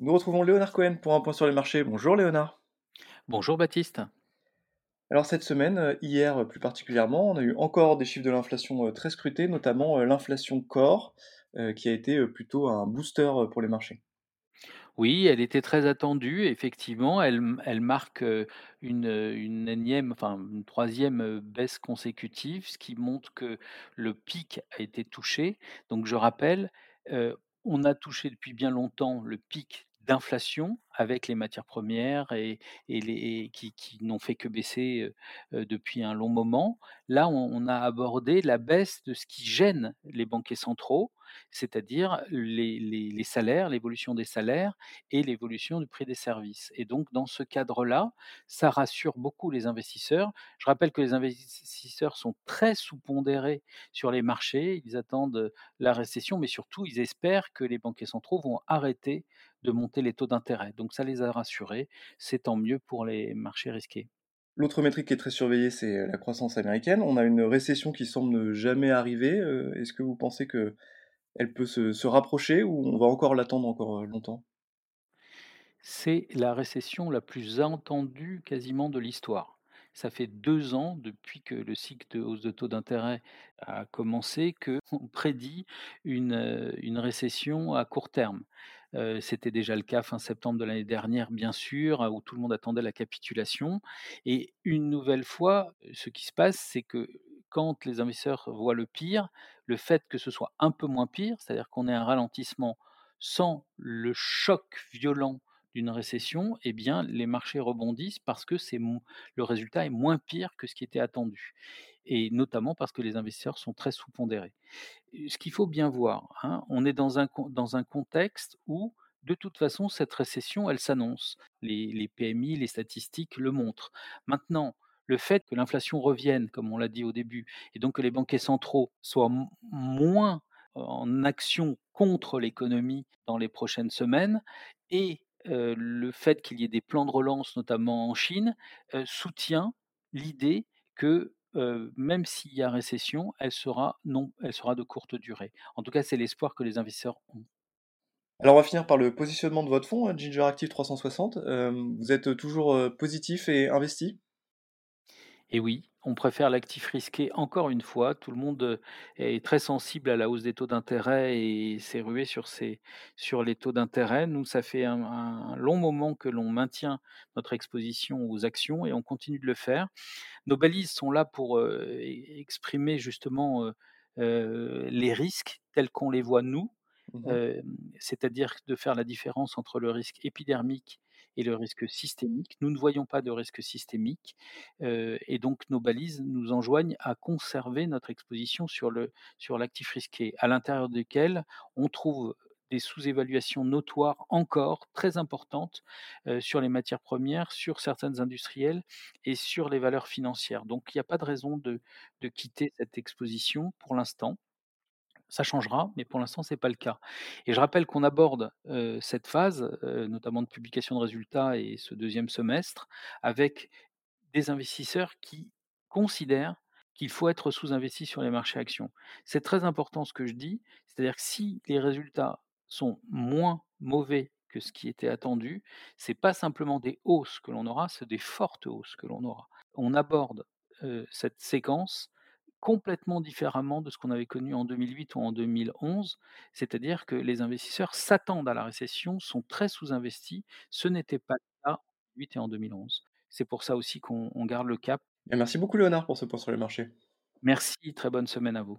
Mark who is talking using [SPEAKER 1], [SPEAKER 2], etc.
[SPEAKER 1] Nous retrouvons Léonard Cohen pour un point sur les marchés. Bonjour Léonard.
[SPEAKER 2] Bonjour Baptiste.
[SPEAKER 1] Alors cette semaine, euh, hier plus particulièrement, on a eu encore des chiffres de l'inflation euh, très scrutés, notamment euh, l'inflation core, qui a été plutôt un booster pour les marchés.
[SPEAKER 2] Oui, elle était très attendue. Effectivement, elle, elle marque une, une énième, enfin une troisième baisse consécutive, ce qui montre que le pic a été touché. Donc je rappelle, on a touché depuis bien longtemps le pic d'inflation avec les matières premières et, qui, n'ont fait que baisser depuis un long moment. Là, on, a abordé la baisse de ce qui gêne les banquiers centraux, c'est-à-dire les, les, les, salaires, l'évolution des salaires et l'évolution du prix des services. Et donc, dans ce cadre-là, ça rassure beaucoup les investisseurs. Je rappelle que les investisseurs sont très sous-pondérés sur les marchés, ils attendent la récession, mais surtout, ils espèrent que les banquiers centraux vont arrêter de monter les taux d'intérêt. Donc ça les a rassurés, c'est tant mieux pour les marchés risqués.
[SPEAKER 1] L'autre métrique qui est très surveillée, c'est la croissance américaine. On a une récession qui semble ne jamais arriver. Est-ce que vous pensez que elle peut se, se rapprocher ou on va encore l'attendre encore longtemps?
[SPEAKER 2] C'est la récession la plus attendue quasiment de l'histoire. Ça fait deux ans depuis que le cycle de hausse de taux d'intérêt a commencé qu'on prédit une, une récession à court terme. C'était déjà le cas fin septembre de l'année dernière, bien sûr, où tout le monde attendait la capitulation. Et une nouvelle fois, ce qui se passe, c'est que quand les investisseurs voient le pire, le fait que ce soit un peu moins pire, c'est-à-dire qu'on ait un ralentissement sans le choc violent d'une récession, eh bien, les marchés rebondissent parce que c'est le résultat est moins pire que ce qui était attendu. Et notamment parce que les investisseurs sont très sous-pondérés. Ce qu'il faut bien voir, hein, on est dans un, dans un contexte où, de toute façon, cette récession, elle s'annonce. Les, les PMI, les statistiques le montrent. Maintenant, le fait que l'inflation revienne, comme on l'a dit au début, et donc que les banquiers centraux soient moins en action contre l'économie dans les prochaines semaines et le fait qu'il y ait des plans de relance, notamment en Chine, soutient l'idée que même s'il y a récession, elle sera, non, elle sera de courte durée. En tout cas, c'est l'espoir que les investisseurs ont.
[SPEAKER 1] Alors on va finir par le positionnement de votre fonds, hein, Ginger Active 360. vous êtes toujours positif et investi?
[SPEAKER 2] Et oui, on préfère l'actif risqué encore une fois. Tout le monde est très sensible à la hausse des taux d'intérêt et s'est rué sur, les taux d'intérêt. Nous, ça fait un, long moment que l'on maintient notre exposition aux actions et on continue de le faire. Nos balises sont là pour euh, exprimer justement euh, euh, les risques tels qu'on les voit nous,
[SPEAKER 1] Mmh
[SPEAKER 2] c'est-à-dire de faire la différence entre le risque épidermique et le risque systémique. Nous ne voyons pas de risque systémique et donc nos balises nous enjoignent à conserver notre exposition sur l'actif risqué, à l'intérieur duquel on trouve des sous-évaluations notoires encore très importantes sur les matières premières, sur certaines industrielles et sur les valeurs financières. Donc il n'y a pas de raison de quitter cette exposition pour l'instant. Ça changera, mais pour l'instant, ce n'est pas le cas. Et je rappelle qu'on aborde cette phase, notamment de publication de résultats et ce deuxième semestre, avec des investisseurs qui considèrent qu'il faut être sous-investi sur les marchés actions. C'est très important ce que je dis, c'est-à-dire que si les résultats sont moins mauvais que ce qui était attendu, c'est pas simplement des hausses que l'on aura, c'est des fortes hausses que l'on aura. On aborde cette séquence complètement différemment de ce qu'on avait connu en 2008 ou en 2011, c'est-à-dire que les investisseurs s'attendent à la récession, sont très sous-investis. Ce n'était pas le cas en 2008 et en 2011. C'est pour ça aussi qu'on on garde le cap.
[SPEAKER 1] Et merci beaucoup Léonard pour ce point sur les marchés.
[SPEAKER 2] Merci, très bonne semaine à vous.